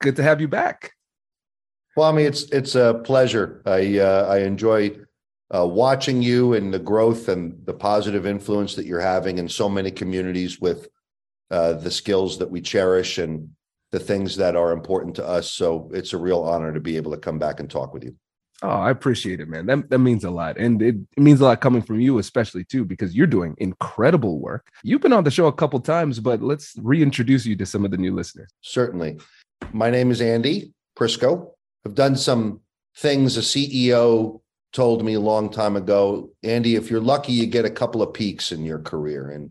good to have you back. Well, I mean, it's it's a pleasure. I uh, I enjoy uh, watching you and the growth and the positive influence that you're having in so many communities with uh, the skills that we cherish and the things that are important to us. So it's a real honor to be able to come back and talk with you. Oh, I appreciate it, man. That, that means a lot. And it, it means a lot coming from you, especially too, because you're doing incredible work. You've been on the show a couple times, but let's reintroduce you to some of the new listeners. Certainly. My name is Andy Prisco. I've done some things a CEO told me a long time ago, Andy, if you're lucky, you get a couple of peaks in your career. And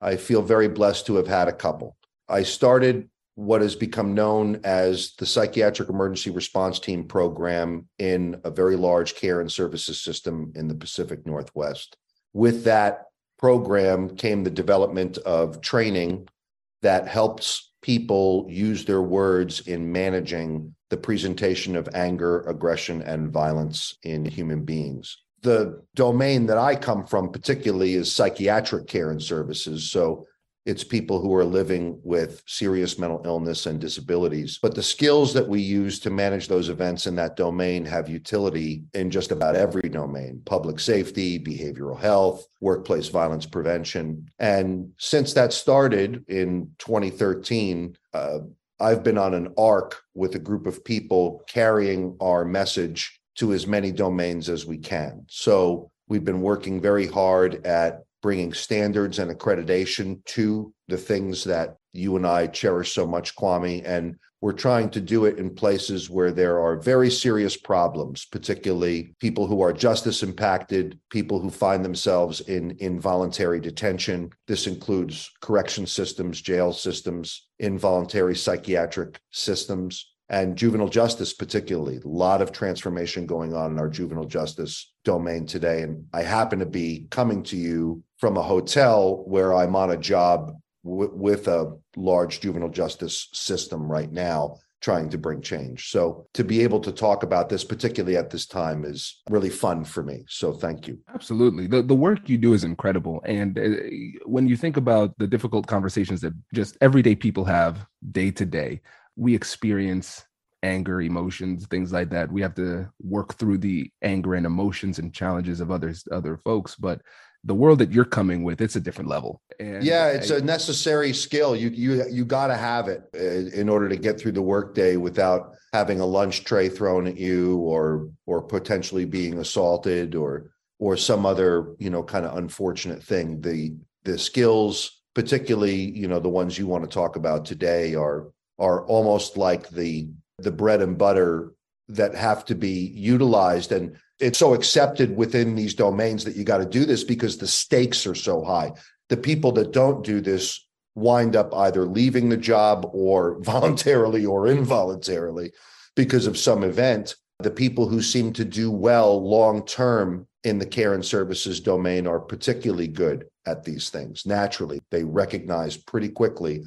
I feel very blessed to have had a couple. I started what has become known as the Psychiatric Emergency Response Team program in a very large care and services system in the Pacific Northwest. With that program came the development of training that helps people use their words in managing the presentation of anger, aggression, and violence in human beings. The domain that I come from, particularly, is psychiatric care and services. So it's people who are living with serious mental illness and disabilities. But the skills that we use to manage those events in that domain have utility in just about every domain public safety, behavioral health, workplace violence prevention. And since that started in 2013, uh, I've been on an arc with a group of people carrying our message to as many domains as we can. So we've been working very hard at bringing standards and accreditation to the things that you and I cherish so much, Kwame. And we're trying to do it in places where there are very serious problems, particularly people who are justice impacted, people who find themselves in involuntary detention. This includes correction systems, jail systems, involuntary psychiatric systems, and juvenile justice, particularly. A lot of transformation going on in our juvenile justice domain today. And I happen to be coming to you from a hotel where I'm on a job w- with a large juvenile justice system right now trying to bring change. So to be able to talk about this, particularly at this time, is really fun for me. So thank you. Absolutely. The, the work you do is incredible. And uh, when you think about the difficult conversations that just everyday people have day to day, we experience anger, emotions, things like that. We have to work through the anger and emotions and challenges of others, other folks. But the world that you're coming with, it's a different level. And yeah, it's I, a necessary skill. You you you got to have it uh, in order to get through the workday without having a lunch tray thrown at you or or potentially being assaulted or or some other you know kind of unfortunate thing. The the skills, particularly you know the ones you want to talk about today, are are almost like the the bread and butter that have to be utilized. And it's so accepted within these domains that you got to do this because the stakes are so high. The people that don't do this wind up either leaving the job or voluntarily or involuntarily because of some event. The people who seem to do well long term in the care and services domain are particularly good at these things. Naturally they recognize pretty quickly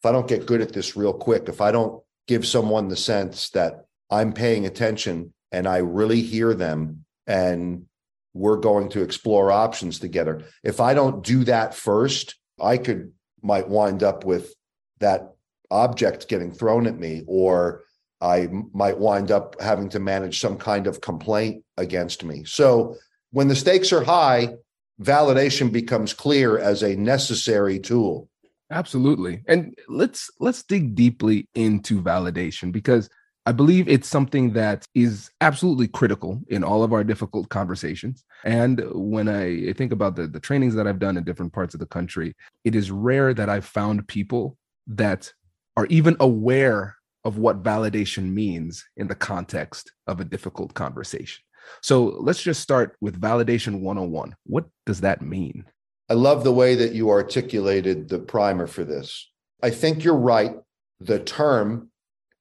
if i don't get good at this real quick if i don't give someone the sense that I'm paying attention and I really hear them and we're going to explore options together. If I don't do that first, I could might wind up with that object getting thrown at me, or I might wind up having to manage some kind of complaint against me. So when the stakes are high, validation becomes clear as a necessary tool. Absolutely. And let's let's dig deeply into validation because I believe it's something that is absolutely critical in all of our difficult conversations. And when I think about the, the trainings that I've done in different parts of the country, it is rare that I've found people that are even aware of what validation means in the context of a difficult conversation. So let's just start with validation 101. What does that mean? I love the way that you articulated the primer for this. I think you're right. The term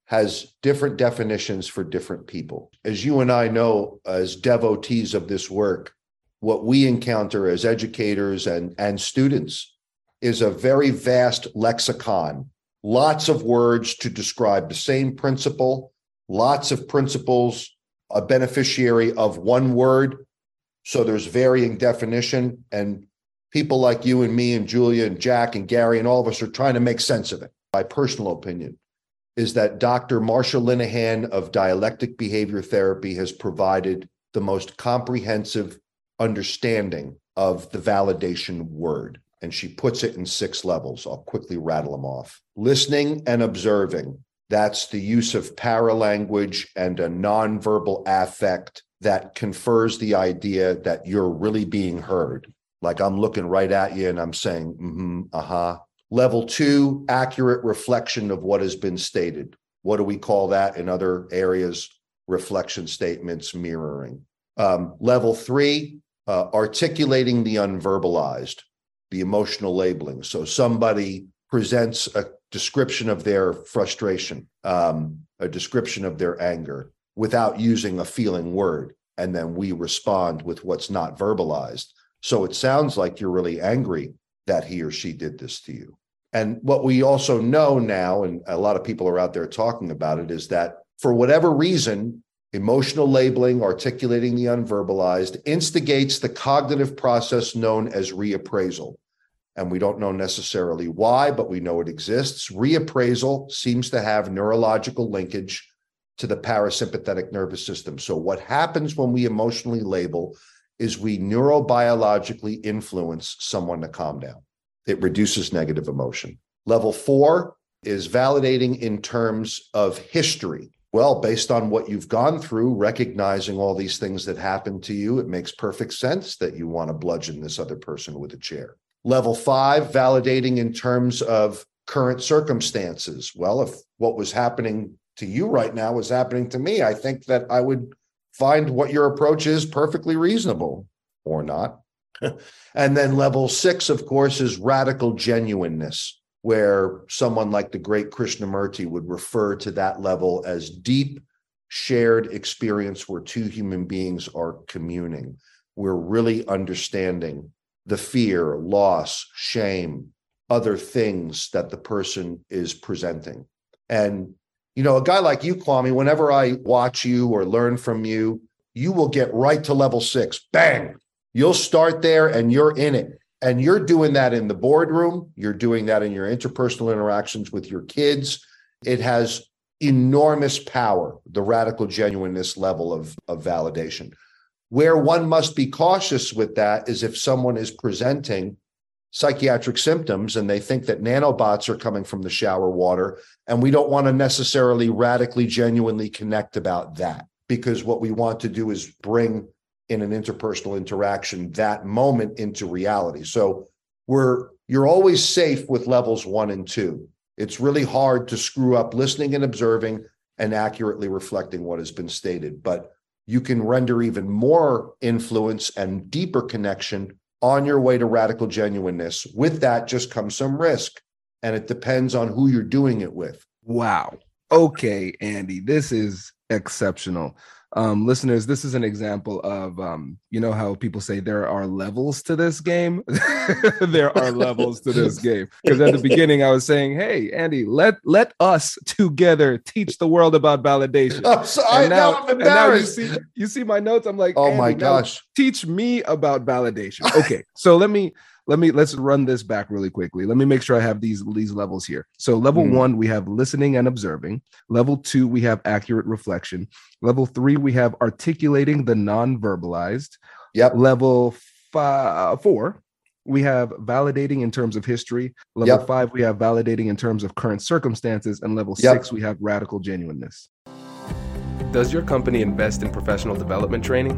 has different definitions for different people. As you and I know, as devotees of this work, what we encounter as educators and, and students is a very vast lexicon, lots of words to describe the same principle, lots of principles, a beneficiary of one word. So there's varying definition. And people like you and me and Julia and Jack and Gary and all of us are trying to make sense of it. My personal opinion is that Dr. Marsha Linehan of dialectic behavior therapy has provided the most comprehensive understanding of the validation word. And she puts it in six levels. I'll quickly rattle them off. Listening and observing. That's the use of paralanguage and a nonverbal affect that confers the idea that you're really being heard. Like I'm looking right at you and I'm saying, mm-hmm, uh huh, Level two, accurate reflection of what has been stated. What do we call that in other areas? Reflection statements, mirroring. Um, level three, uh, articulating the unverbalized, the emotional labeling. So somebody presents a description of their frustration, um, a description of their anger without using a feeling word. And then we respond with what's not verbalized. So it sounds like you're really angry that he or she did this to you. And what we also know now, and a lot of people are out there talking about it, is that for whatever reason, emotional labeling, articulating the unverbalized, instigates the cognitive process known as reappraisal. And we don't know necessarily why, but we know it exists. Reappraisal seems to have neurological linkage to the parasympathetic nervous system. So, what happens when we emotionally label is we neurobiologically influence someone to calm down it reduces negative emotion. Level four is validating in terms of history. Well, based on what you've gone through, recognizing all these things that happened to you, it makes perfect sense that you want to bludgeon this other person with a chair. Level five, validating in terms of current circumstances. Well, if what was happening to you right now was happening to me, I think that I would find what your approach is perfectly reasonable or not. and then level six, of course, is radical genuineness, where someone like the great Krishnamurti would refer to that level as deep shared experience where two human beings are communing. We're really understanding the fear, loss, shame, other things that the person is presenting. And, you know, a guy like you, Kwame, whenever I watch you or learn from you, you will get right to level six. Bang, You'll start there and you're in it. And you're doing that in the boardroom, you're doing that in your interpersonal interactions with your kids. It has enormous power, the radical genuineness level of, of validation. Where one must be cautious with that is if someone is presenting psychiatric symptoms and they think that nanobots are coming from the shower water. And we don't want to necessarily radically, genuinely connect about that because what we want to do is bring in an interpersonal interaction that moment into reality. So we're you're always safe with levels 1 and 2. It's really hard to screw up listening and observing and accurately reflecting what has been stated, but you can render even more influence and deeper connection on your way to radical genuineness. With that just comes some risk, and it depends on who you're doing it with. Wow. Okay, Andy, this is exceptional. Um, listeners, this is an example of um, you know how people say there are levels to this game. there are levels to this game because at the beginning I was saying, "Hey, Andy, let let us together teach the world about validation." Oh, so I, now, now I'm and now you embarrassed. see you see my notes. I'm like, oh my "Andy, now gosh. teach me about validation." Okay, so let me let me let's run this back really quickly. Let me make sure I have these these levels here. So level Mhm. one, we have listening and observing. Level two, we have accurate reflection. Level three, we have articulating the non-verbalized. Yep. Level five, four, we have validating in terms of history. Level Yep. five, we have validating in terms of current circumstances. And level Yep. six, we have radical genuineness. Does your company invest in professional development training?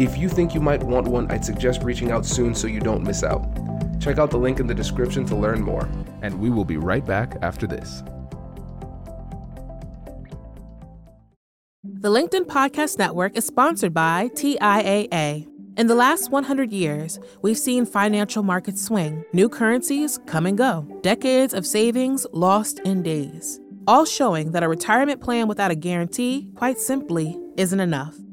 If you think you might want one, I'd suggest reaching out soon so you don't miss out. Check out the link in the description to learn more, and we will be right back after this. The LinkedIn Podcast Network is sponsored by TIAA. In the last 100 years, we've seen financial markets swing, new currencies come and go, decades of savings lost in days, all showing that a retirement plan without a guarantee, quite simply, isn't enough.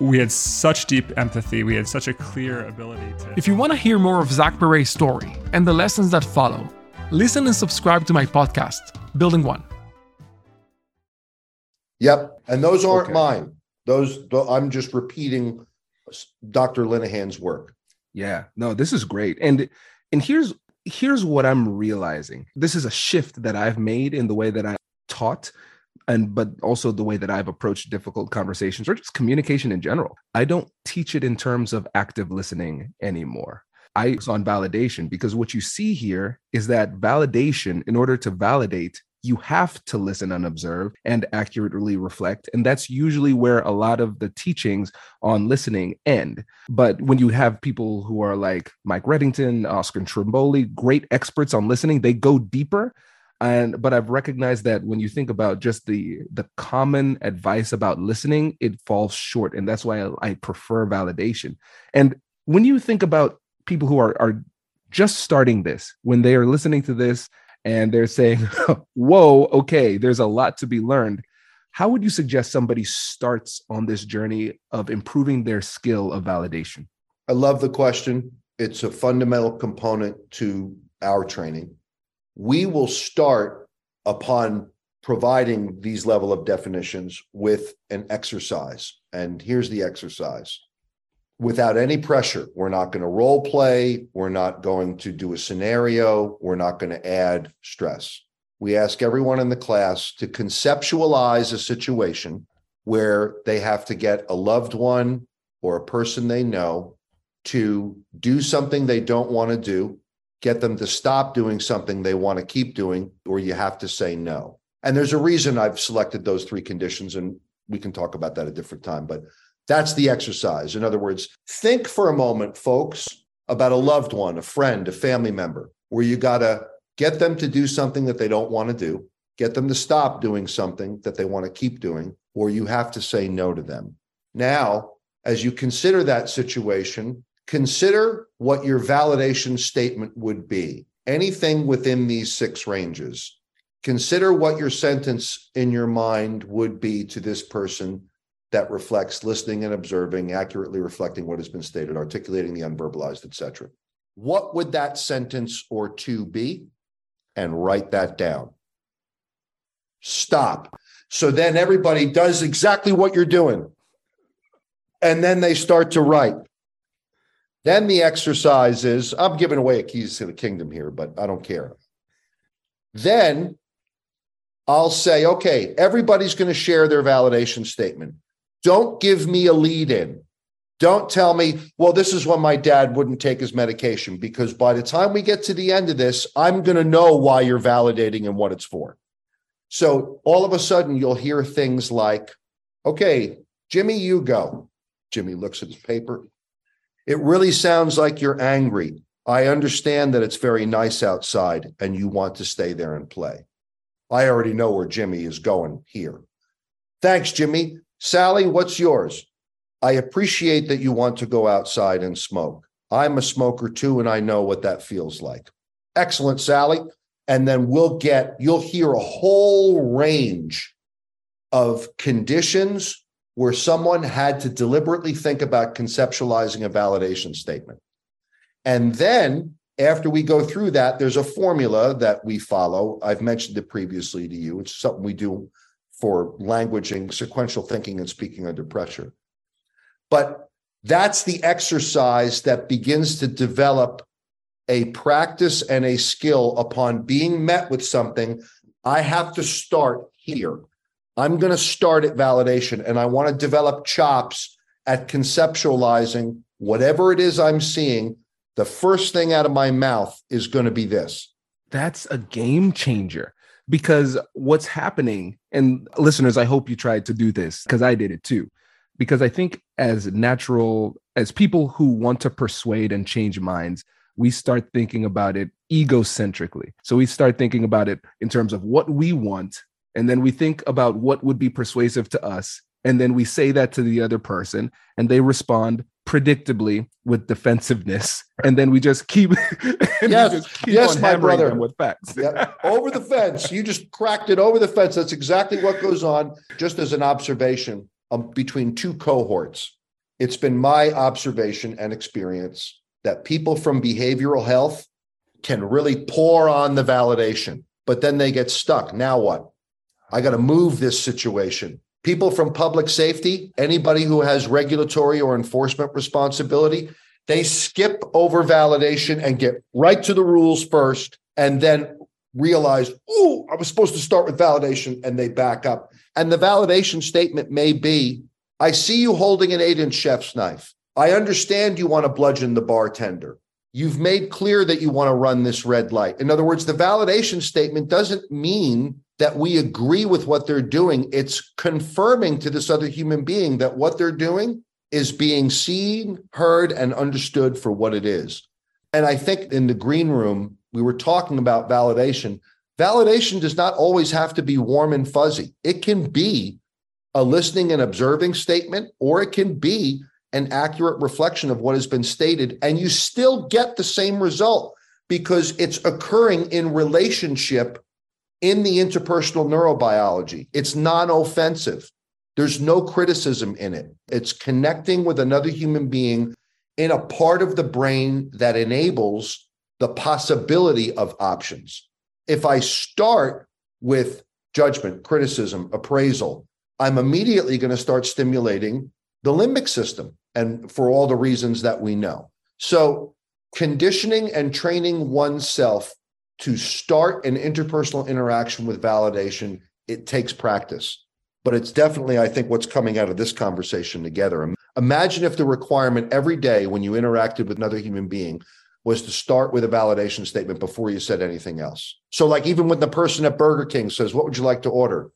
we had such deep empathy. We had such a clear ability to. If you want to hear more of Zach Perret's story and the lessons that follow, listen and subscribe to my podcast, Building One. Yep. And those aren't Okay. mine. Those, I'm just repeating Dr. Linehan's work. Yeah, no, this is great. And and here's here's what I'm realizing. This is a shift that I've made in the way that I taught and but also the way that I've approached difficult conversations or just communication in general. I don't teach it in terms of active listening anymore. I it's on validation because what you see here is that validation in order to validate you have to listen and observe and accurately reflect and that's usually where a lot of the teachings on listening end but when you have people who are like Mike Reddington, Oscar Trimboli, great experts on listening, they go deeper. And but I've recognized that when you think about just the the common advice about listening, it falls short, and that's why I, I prefer validation. And when you think about people who are are just starting this, when they are listening to this and they're saying, "Whoa, okay, there's a lot to be learned." How would you suggest somebody starts on this journey of improving their skill of validation? I love the question. It's a fundamental component to our training. We will start upon providing these level of definitions with an exercise. And here's the exercise. Without any pressure, we're not going to role play, we're not going to do a scenario, we're not going to add stress. We ask everyone in the class to conceptualize a situation where they have to get a loved one or a person they know to do something they don't want to do, get them to stop doing something they want to keep doing, or you have to say no. And there's a reason I've selected those three conditions, and we can talk about that a different time. But that's the exercise. In other words, think for a moment, folks, about a loved one, a friend, a family member, where you got to get them to do something that they don't want to do, get them to stop doing something that they want to keep doing, or you have to say no to them. Now, as you consider that situation, consider what your validation statement would be. Anything within these six ranges. Consider what your sentence in your mind would be to this person that reflects listening and observing, accurately reflecting what has been stated, articulating the unverbalized, etc. What would that sentence or two be? And write that down. Stop. So then everybody does exactly what you're doing. And then they start to write. Then the exercise is I'm giving away a keys to the kingdom here, but I don't care. Then I'll say, okay, everybody's going to share their validation statement. Don't give me a lead in. Don't tell me, well, this is when my dad wouldn't take his medication, because by the time we get to the end of this, I'm going to know why you're validating and what it's for. So all of a sudden, you'll hear things like, okay, Jimmy, you go. Jimmy looks at his paper. It really sounds like you're angry. I understand that it's very nice outside and you want to stay there and play. I already know where Jimmy is going here. Thanks, Jimmy. Sally, what's yours? I appreciate that you want to go outside and smoke. I'm a smoker too, and I know what that feels like. Excellent, Sally. And then we'll get, you'll hear a whole range of conditions where someone had to deliberately think about conceptualizing a validation statement. And then after we go through that, there's a formula that we follow. I've mentioned it previously to you. It's something we do for languaging, sequential thinking, and speaking under pressure. But that's the exercise that begins to develop a practice and a skill upon being met with something. I have to start here. I'm going to start at validation and I want to develop chops at conceptualizing whatever it is I'm seeing. The first thing out of my mouth is going to be this. That's a game changer because what's happening, and listeners, I hope you tried to do this because I did it too. Because I think as natural, as people who want to persuade and change minds, we start thinking about it egocentrically. So we start thinking about it in terms of what we want and then we think about what would be persuasive to us and then we say that to the other person and they respond predictably with defensiveness. And then we just keep yes. just keep yes my brother. with facts. Yep. over the fence. You just cracked it over the fence. That's exactly what goes on just as an observation um, between two cohorts. It's been my observation and experience that people from behavioral health can really pour on the validation but then they get stuck. Now what I got to move this situation. People from public safety, anybody who has regulatory or enforcement responsibility, they skip over validation and get right to the rules first and then realize, oh, I was supposed to start with validation and they back up. And the validation statement may be I see you holding an eight inch chef's knife. I understand you want to bludgeon the bartender. You've made clear that you want to run this red light. In other words, the validation statement doesn't mean that we agree with what they're doing. It's confirming to this other human being that what they're doing is being seen, heard, and understood for what it is. And I think in the green room, we were talking about validation. Validation does not always have to be warm and fuzzy. It can be a listening and observing statement, or it can be an accurate reflection of what has been stated. And you still get the same result because it's occurring in relationship in the interpersonal neurobiology. It's non offensive, there's no criticism in it. It's connecting with another human being in a part of the brain that enables the possibility of options. If I start with judgment, criticism, appraisal, I'm immediately going to start stimulating the limbic system and for all the reasons that we know. So, conditioning and training oneself to start an interpersonal interaction with validation, it takes practice. But it's definitely, I think, what's coming out of this conversation together. Imagine if the requirement every day when you interacted with another human being was to start with a validation statement before you said anything else. So, like, even when the person at Burger King says, What would you like to order?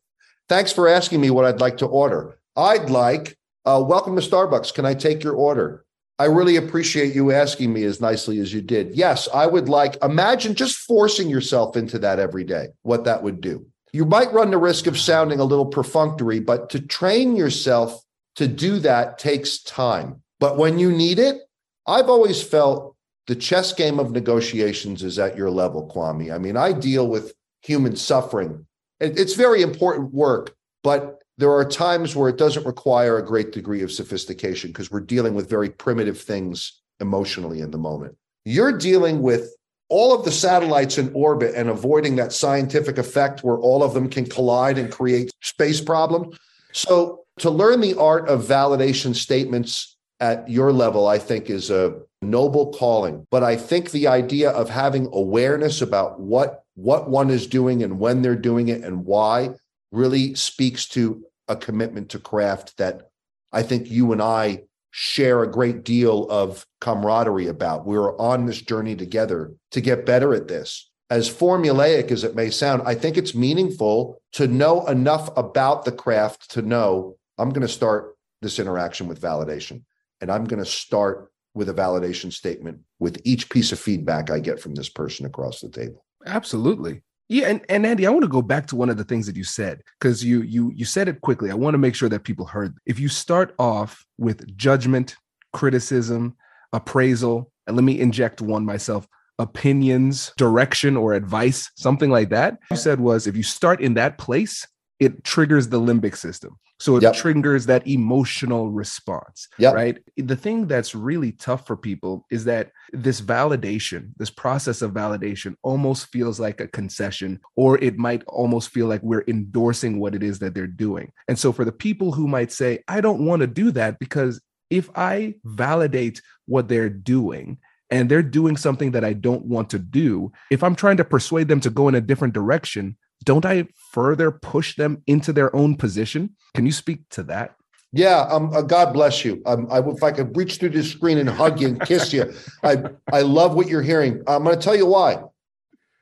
Thanks for asking me what I'd like to order. I'd like, uh, welcome to Starbucks. Can I take your order? I really appreciate you asking me as nicely as you did. Yes, I would like, imagine just forcing yourself into that every day, what that would do. You might run the risk of sounding a little perfunctory, but to train yourself to do that takes time. But when you need it, I've always felt the chess game of negotiations is at your level, Kwame. I mean, I deal with human suffering. It's very important work, but there are times where it doesn't require a great degree of sophistication because we're dealing with very primitive things emotionally in the moment. You're dealing with all of the satellites in orbit and avoiding that scientific effect where all of them can collide and create space problems. So, to learn the art of validation statements at your level, I think is a noble calling. But I think the idea of having awareness about what what one is doing and when they're doing it and why really speaks to a commitment to craft that I think you and I share a great deal of camaraderie about. We're on this journey together to get better at this. As formulaic as it may sound, I think it's meaningful to know enough about the craft to know I'm going to start this interaction with validation. And I'm going to start with a validation statement with each piece of feedback I get from this person across the table. Absolutely. Yeah, and, and Andy, I want to go back to one of the things that you said because you you you said it quickly. I want to make sure that people heard. If you start off with judgment, criticism, appraisal, and let me inject one myself, opinions, direction, or advice, something like that. You said was if you start in that place, it triggers the limbic system. So it yep. triggers that emotional response. Yep. Right. The thing that's really tough for people is that this validation, this process of validation almost feels like a concession, or it might almost feel like we're endorsing what it is that they're doing. And so for the people who might say, I don't want to do that because if I validate what they're doing, and they're doing something that I don't want to do, if I'm trying to persuade them to go in a different direction, don't I further push them into their own position? Can you speak to that? Yeah, um, uh, God bless you. Um, I, if I could reach through the screen and hug you and kiss you, I I love what you're hearing. I'm going to tell you why.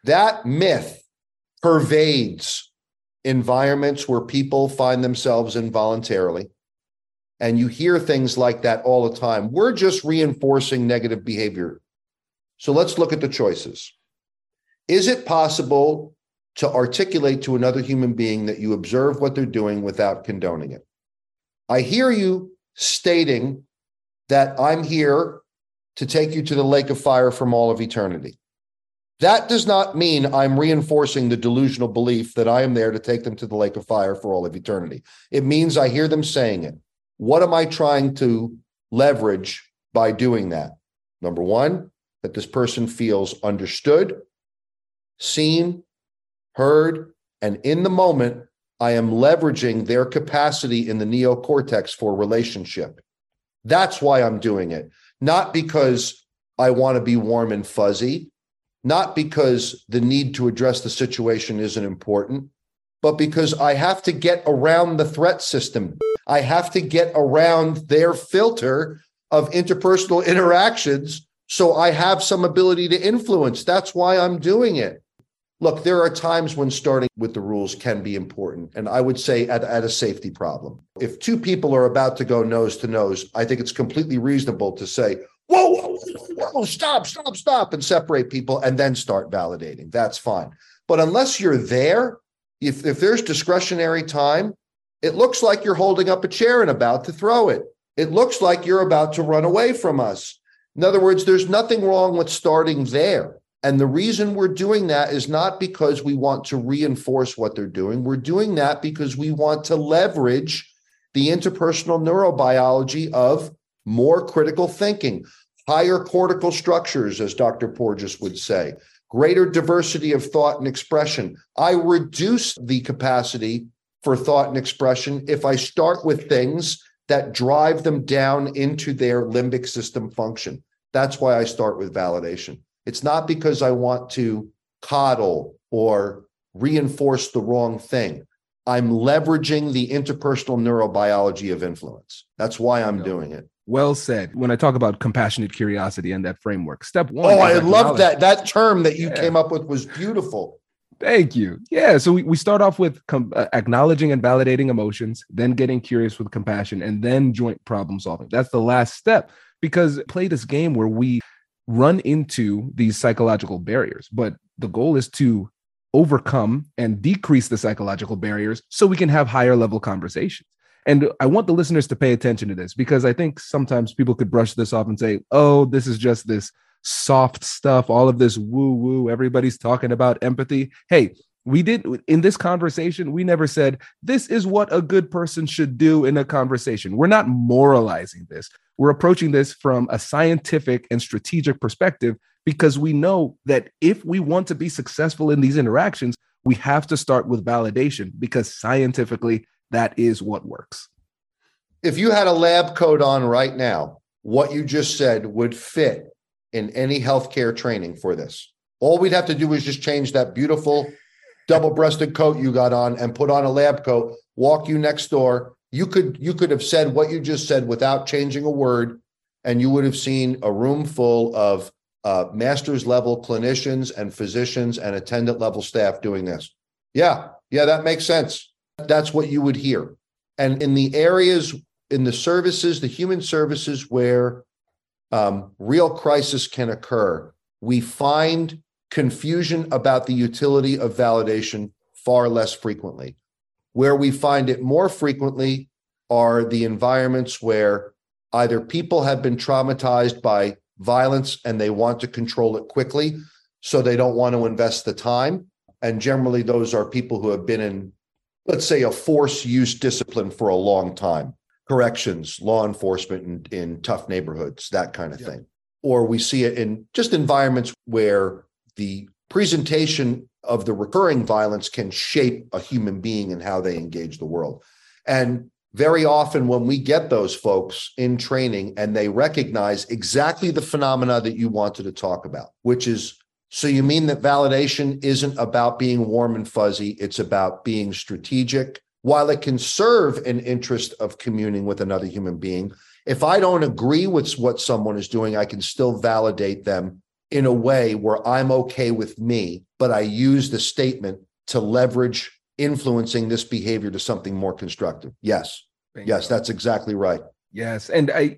That myth pervades environments where people find themselves involuntarily, and you hear things like that all the time. We're just reinforcing negative behavior. So let's look at the choices. Is it possible to articulate to another human being that you observe what they're doing without condoning it. I hear you stating that I'm here to take you to the lake of fire from all of eternity. That does not mean I'm reinforcing the delusional belief that I am there to take them to the lake of fire for all of eternity. It means I hear them saying it. What am I trying to leverage by doing that? Number one, that this person feels understood, seen, heard, and in the moment, I am leveraging their capacity in the neocortex for relationship. That's why I'm doing it. Not because I want to be warm and fuzzy, not because the need to address the situation isn't important, but because I have to get around the threat system. I have to get around their filter of interpersonal interactions so I have some ability to influence. That's why I'm doing it. Look, there are times when starting with the rules can be important. And I would say at, at a safety problem. If two people are about to go nose to nose, I think it's completely reasonable to say, whoa, whoa, whoa, whoa, stop, stop, stop, and separate people and then start validating. That's fine. But unless you're there, if, if there's discretionary time, it looks like you're holding up a chair and about to throw it. It looks like you're about to run away from us. In other words, there's nothing wrong with starting there. And the reason we're doing that is not because we want to reinforce what they're doing. We're doing that because we want to leverage the interpersonal neurobiology of more critical thinking, higher cortical structures, as Dr. Porges would say, greater diversity of thought and expression. I reduce the capacity for thought and expression if I start with things that drive them down into their limbic system function. That's why I start with validation. It's not because I want to coddle or reinforce the wrong thing. I'm leveraging the interpersonal neurobiology of influence. That's why I'm doing it. Well said. When I talk about compassionate curiosity and that framework, step one. Oh, I love that. That term that you yeah. came up with was beautiful. Thank you. Yeah. So we, we start off with com- uh, acknowledging and validating emotions, then getting curious with compassion, and then joint problem solving. That's the last step. because play this game where we run into these psychological barriers, but the goal is to overcome and decrease the psychological barriers so we can have higher level conversations. And I want the listeners to pay attention to this because I think sometimes people could brush this off and say, oh, this is just this soft stuff, all of this woo woo. Everybody's talking about empathy. Hey, we did in this conversation, we never said this is what a good person should do in a conversation. We're not moralizing this. We're approaching this from a scientific and strategic perspective because we know that if we want to be successful in these interactions, we have to start with validation because scientifically, that is what works. If you had a lab coat on right now, what you just said would fit in any healthcare training for this. All we'd have to do is just change that beautiful double-breasted coat you got on and put on a lab coat, walk you next door. You could you could have said what you just said without changing a word, and you would have seen a room full of uh, master's level clinicians and physicians and attendant level staff doing this. Yeah, yeah, that makes sense. That's what you would hear. And in the areas, in the services, the human services where um, real crisis can occur, we find confusion about the utility of validation far less frequently. Where we find it more frequently are the environments where either people have been traumatized by violence and they want to control it quickly, so they don't want to invest the time. And generally, those are people who have been in, let's say, a force use discipline for a long time corrections, law enforcement in, in tough neighborhoods, that kind of yeah. thing. Or we see it in just environments where the presentation of the recurring violence can shape a human being and how they engage the world. And very often, when we get those folks in training and they recognize exactly the phenomena that you wanted to talk about, which is so you mean that validation isn't about being warm and fuzzy, it's about being strategic, while it can serve an interest of communing with another human being, if I don't agree with what someone is doing, I can still validate them in a way where I'm okay with me, but I use the statement to leverage influencing this behavior to something more constructive. Yes. Bingo. Yes, that's exactly right. Yes. And I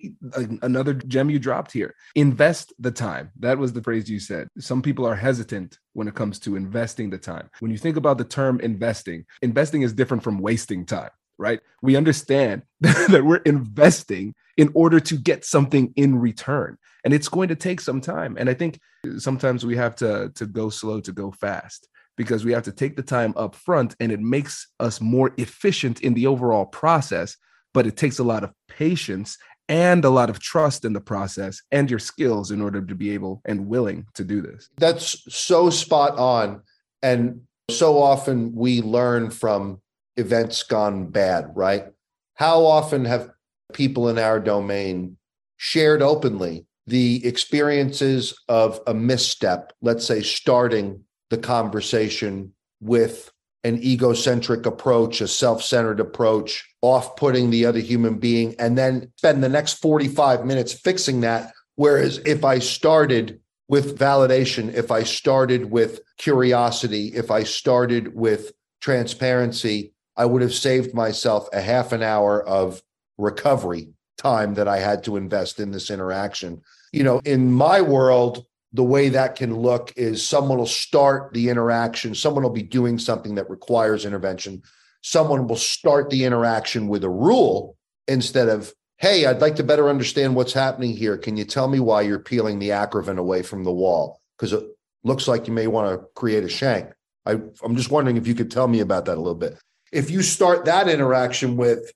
another gem you dropped here. Invest the time. That was the phrase you said. Some people are hesitant when it comes to investing the time. When you think about the term investing, investing is different from wasting time, right? We understand that we're investing in order to get something in return. And it's going to take some time. And I think sometimes we have to to go slow to go fast because we have to take the time up front and it makes us more efficient in the overall process but it takes a lot of patience and a lot of trust in the process and your skills in order to be able and willing to do this. That's so spot on. And so often we learn from events gone bad, right? How often have people in our domain shared openly the experiences of a misstep, let's say starting the conversation with an egocentric approach, a self centered approach, off putting the other human being, and then spend the next 45 minutes fixing that. Whereas if I started with validation, if I started with curiosity, if I started with transparency, I would have saved myself a half an hour of recovery time that I had to invest in this interaction. You know, in my world, the way that can look is someone will start the interaction, someone will be doing something that requires intervention. Someone will start the interaction with a rule instead of, hey, I'd like to better understand what's happening here. Can you tell me why you're peeling the Acrovyn away from the wall? Because it looks like you may want to create a shank. I, I'm just wondering if you could tell me about that a little bit. If you start that interaction with,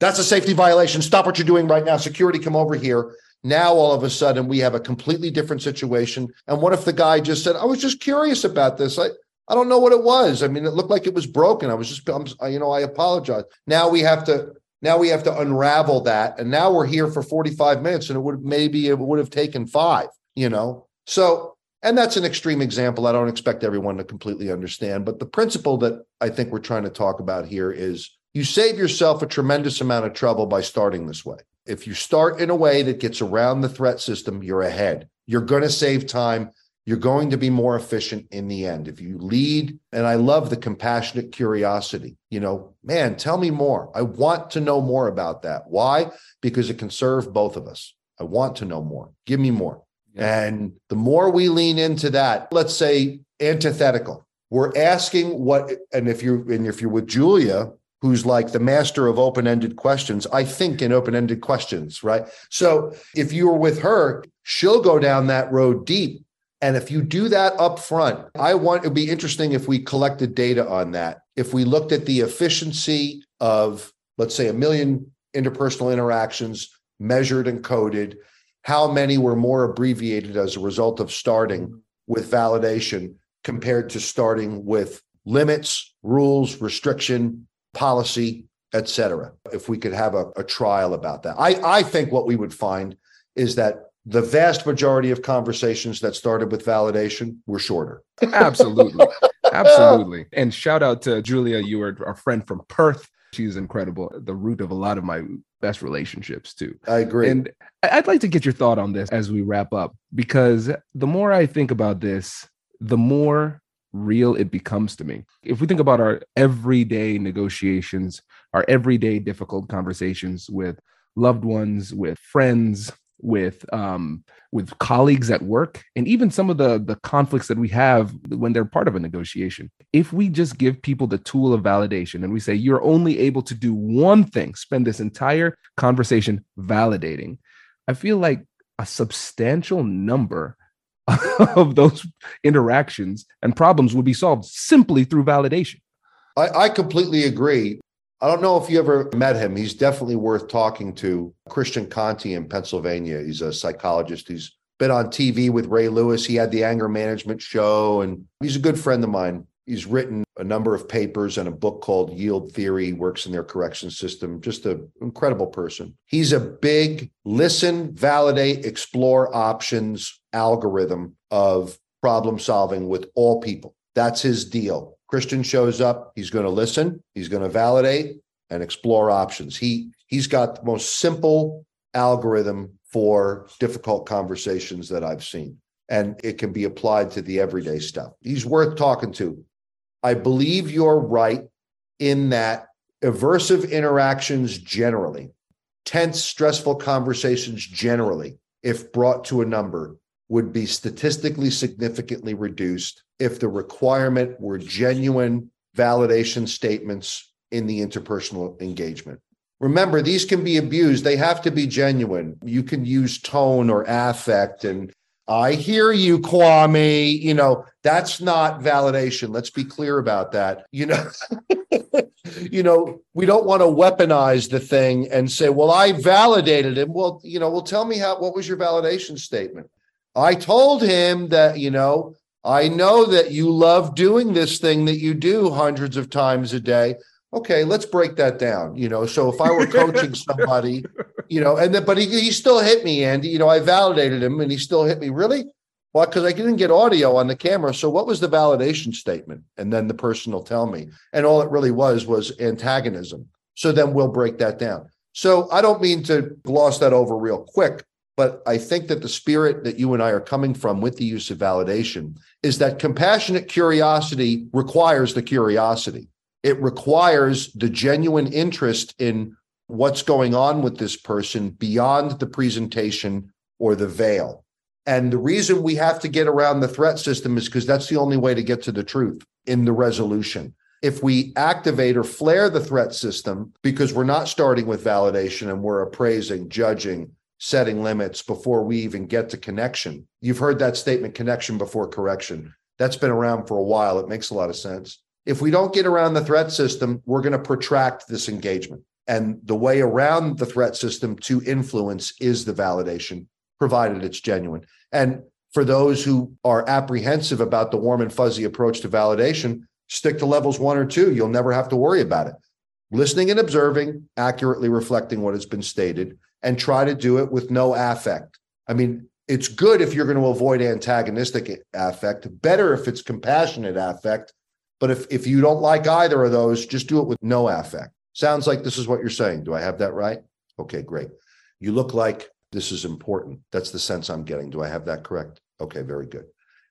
that's a safety violation. Stop what you're doing right now. Security, come over here. Now, all of a sudden, we have a completely different situation. And what if the guy just said, I was just curious about this? I, I don't know what it was. I mean, it looked like it was broken. I was just, I'm, you know, I apologize. Now we have to, now we have to unravel that. And now we're here for 45 minutes and it would maybe it would have taken five, you know? So, and that's an extreme example. I don't expect everyone to completely understand. But the principle that I think we're trying to talk about here is you save yourself a tremendous amount of trouble by starting this way. If you start in a way that gets around the threat system, you're ahead. You're going to save time. You're going to be more efficient in the end. If you lead, and I love the compassionate curiosity, you know, man, tell me more. I want to know more about that. Why? Because it can serve both of us. I want to know more. Give me more. Yeah. And the more we lean into that, let's say antithetical, we're asking what, and if you're, and if you're with Julia, who's like the master of open-ended questions, I think in open-ended questions, right? So if you're with her, she'll go down that road deep. And if you do that up front, I want it'd be interesting if we collected data on that. If we looked at the efficiency of, let's say, a million interpersonal interactions measured and coded, how many were more abbreviated as a result of starting with validation compared to starting with limits, rules, restriction, policy, et cetera. If we could have a, a trial about that. I, I think what we would find is that the vast majority of conversations that started with validation were shorter. Absolutely. Absolutely. And shout out to Julia. You were our friend from Perth. She's incredible. The root of a lot of my best relationships, too. I agree. And I'd like to get your thought on this as we wrap up, because the more I think about this, the more real it becomes to me. If we think about our everyday negotiations, our everyday difficult conversations with loved ones, with friends, with um, with colleagues at work, and even some of the the conflicts that we have when they're part of a negotiation. If we just give people the tool of validation and we say you're only able to do one thing, spend this entire conversation validating, I feel like a substantial number of those interactions and problems would be solved simply through validation. I, I, completely agree. I don't know if you ever met him. He's definitely worth talking to. Christian Conti in Pennsylvania. He's a psychologist. He's been on TV with Ray Lewis. He had the anger management show, and he's a good friend of mine. He's written a number of papers and a book called Yield Theory, works in their correction system. Just an incredible person. He's a big listen, validate, explore options algorithm of problem solving with all people. That's his deal. Christian shows up, he's going to listen, he's going to validate and explore options. He he's got the most simple algorithm for difficult conversations that I've seen and it can be applied to the everyday stuff. He's worth talking to. I believe you're right in that aversive interactions generally, tense, stressful conversations generally, if brought to a number, would be statistically significantly reduced if the requirement were genuine validation statements in the interpersonal engagement. Remember, these can be abused. They have to be genuine. You can use tone or affect and I hear you, Kwame. You know, that's not validation. Let's be clear about that. You know, you know, we don't want to weaponize the thing and say, well, I validated him. Well, you know, well, tell me how what was your validation statement? I told him that, you know, I know that you love doing this thing that you do hundreds of times a day okay, let's break that down. You know, so if I were coaching somebody, you know, and then, but he, he still hit me, Andy. You know, I validated him and he still hit me. Really? Well, because I didn't get audio on the camera. So what was the validation statement? And then the person will tell me. And all it really was was antagonism. So then we'll break that down. So I don't mean to gloss that over real quick, but I think that the spirit that you and I are coming from with the use of validation is that compassionate curiosity requires the curiosity. It requires the genuine interest in what's going on with this person beyond the presentation or the veil. And the reason we have to get around the threat system is because that's the only way to get to the truth in the resolution. If we activate or flare the threat system because we're not starting with validation and we're appraising, judging, setting limits before we even get to connection. You've heard that statement connection before correction. That's been around for a while. It makes a lot of sense. If we don't get around the threat system, we're going to protract this engagement. And the way around the threat system to influence is the validation, provided it's genuine. And for those who are apprehensive about the warm and fuzzy approach to validation, stick to levels one or two. You'll never have to worry about it. Listening and observing, accurately reflecting what has been stated, and try to do it with no affect. I mean, it's good if you're going to avoid antagonistic affect, better if it's compassionate affect but if, if you don't like either of those, just do it with no affect. Sounds like this is what you're saying. Do I have that right? Okay, great. You look like this is important. That's the sense I'm getting. Do I have that correct? Okay, very good.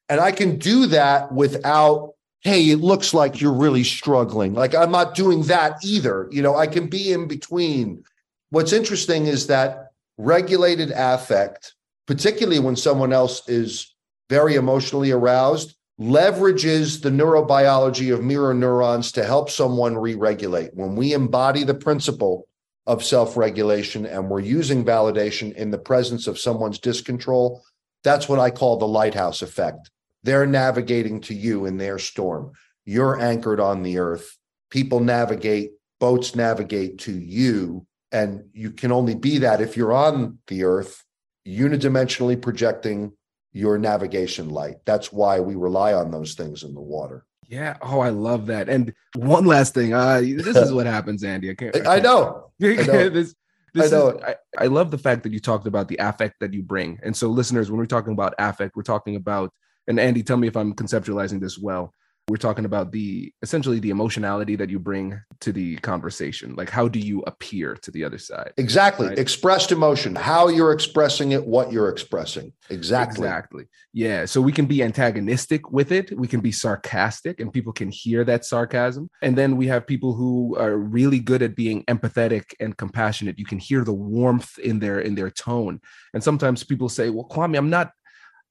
And I can do that without, hey, it looks like you're really struggling. Like I'm not doing that either. You know, I can be in between. What's interesting is that regulated affect, particularly when someone else is very emotionally aroused, leverages the neurobiology of mirror neurons to help someone re regulate. When we embody the principle of self regulation and we're using validation in the presence of someone's discontrol, that's what I call the lighthouse effect. They're navigating to you in their storm. You're anchored on the earth. People navigate, boats navigate to you. And you can only be that if you're on the earth, unidimensionally projecting your navigation light. That's why we rely on those things in the water. Yeah. Oh, I love that. And one last thing. Uh, this is what happens, Andy. I can't. I, I know. I know. this, this I, know. Is, I, I love the fact that you talked about the affect that you bring. And so, listeners, when we're talking about affect, we're talking about, and Andy, tell me if I'm conceptualizing this well we're talking about the essentially the emotionality that you bring to the conversation. Like how do you appear to the other side? Exactly. Right? expressed emotion how you're expressing it what you're expressing. Exactly. Exactly. Yeah. So we can be antagonistic with it. We can be sarcastic and people can hear that sarcasm. And then we have people who are really good at being empathetic and compassionate. You can hear the warmth in their in their tone. And sometimes people say well kwame i'm not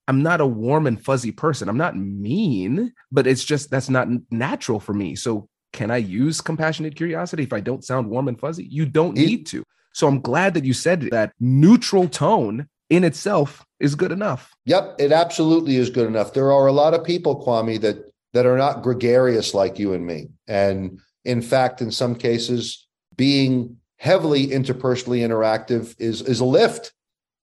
I'm not a warm and fuzzy person. I'm not mean, but it's just that's not natural for me. So can I use compassionate curiosity if I don't sound warm and fuzzy? You don't need to. So I'm glad that you said that neutral tone in itself is good enough. Yep, it absolutely is good enough. There are a lot of people, Kwame, that that are not gregarious like you and me. And in fact, in some cases, being heavily interpersonally interactive is is a lift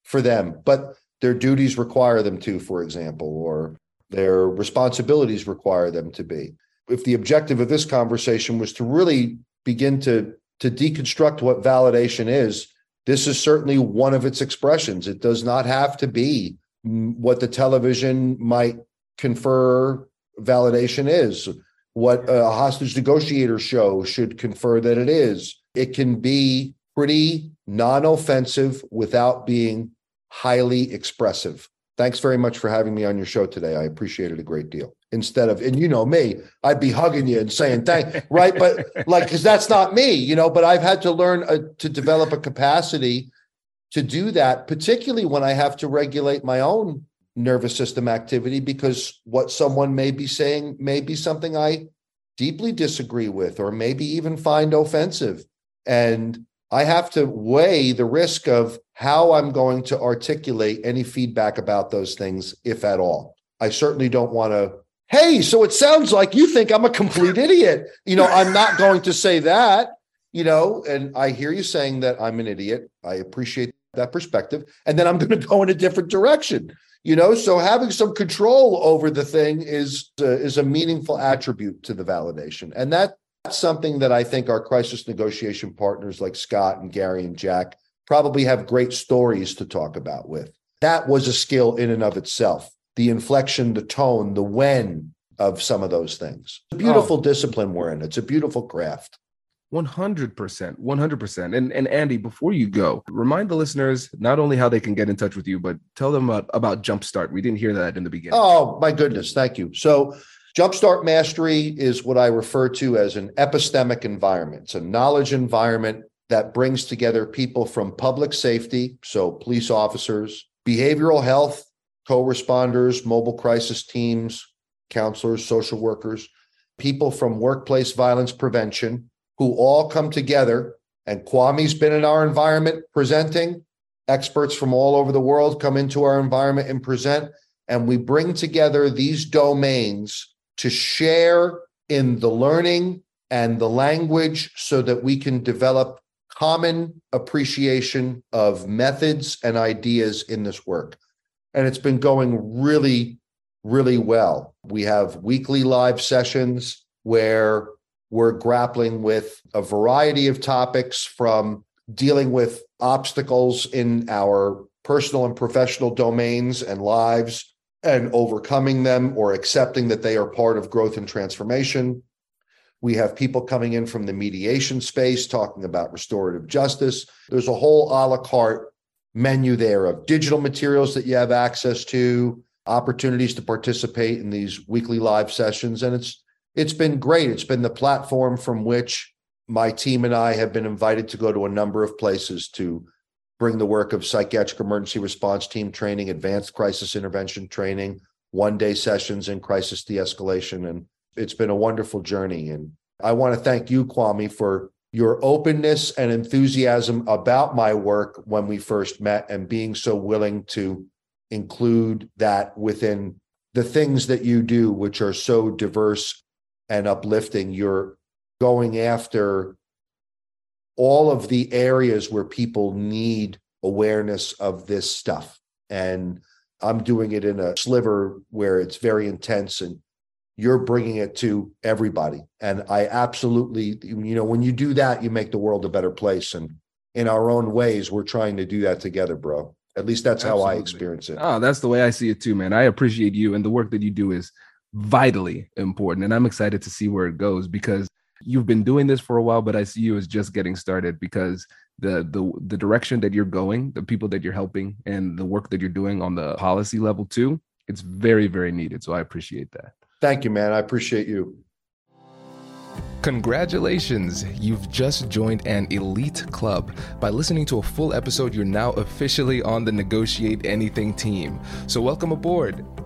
for them. But their duties require them to, for example, or their responsibilities require them to be. If the objective of this conversation was to really begin to, to deconstruct what validation is, this is certainly one of its expressions. It does not have to be what the television might confer validation is, what a hostage negotiator show should confer that it is. It can be pretty non offensive without being highly expressive. Thanks very much for having me on your show today. I appreciate it a great deal. Instead of, and you know me, I'd be hugging you and saying thank, right? But like, because that's not me, you know. But I've had to learn uh, to develop a capacity to do that, particularly when I have to regulate my own nervous system activity, because what someone may be saying may be something I deeply disagree with, or maybe even find offensive. And I have to weigh the risk of how I'm going to articulate any feedback about those things, if at all. I certainly don't want to, hey, so it sounds like you think I'm a complete idiot. You know, I'm not going to say that, you know, and I hear you saying that I'm an idiot. I appreciate that perspective. And then I'm going to go in a different direction. You know, so having some control over the thing is uh, is a meaningful attribute to the validation, and that that's something that I think our crisis negotiation partners like Scott and Gary and Jack probably have great stories to talk about with. That was a skill in and of itself. The inflection, the tone, the when of some of those things. It's a beautiful oh. discipline we're in. It's a beautiful craft. 100%. 100%. And and Andy, before you go, remind the listeners not only how they can get in touch with you, but tell them about, about Jumpstart. We didn't hear that in the beginning. Oh, my goodness. Thank you. So Jumpstart Mastery is what I refer to as an epistemic environment. It's a knowledge environment that brings together people from public safety, so police officers, behavioral health, co responders, mobile crisis teams, counselors, social workers, people from workplace violence prevention, who all come together. And Kwame's been in our environment presenting. Experts from all over the world come into our environment and present. And we bring together these domains to share in the learning and the language so that we can develop common appreciation of methods and ideas in this work. And it's been going really, really well. We have weekly live sessions where we're grappling with a variety of topics from dealing with obstacles in our personal and professional domains and lives and overcoming them or accepting that they are part of growth and transformation. We have people coming in from the mediation space talking about restorative justice. There's a whole a la carte menu there of digital materials that you have access to, opportunities to participate in these weekly live sessions. And it's it's been great. It's been the platform from which my team and I have been invited to go to a number of places to bring the work of psychiatric emergency response team training, advanced crisis intervention training, one day sessions in crisis de escalation. And it's been a wonderful journey. And I want to thank you, Kwame, for your openness and enthusiasm about my work when we first met and being so willing to include that within the things that you do, which are so diverse and uplifting. You're going after all of the areas where people need awareness of this stuff. And I'm doing it in a sliver where it's very intense and you're bringing it to everybody. And I absolutely, you know, when you do that, you make the world a better place. And in our own ways, we're trying to do that together, bro. At least that's absolutely. how I experience it. Oh, that's the way I see it too, man. I appreciate you and the work that you do is vitally important. And I'm excited to see where it goes because you've been doing this for a while, but I see you as just getting started because the the the direction that you're going, the people that you're helping, and the work that you're doing on the policy level too, it's very very needed. So I appreciate that. Thank you, man. I appreciate you. Congratulations! You've just joined an elite club. By listening to a full episode, you're now officially on the Negotiate Anything team. So, welcome aboard.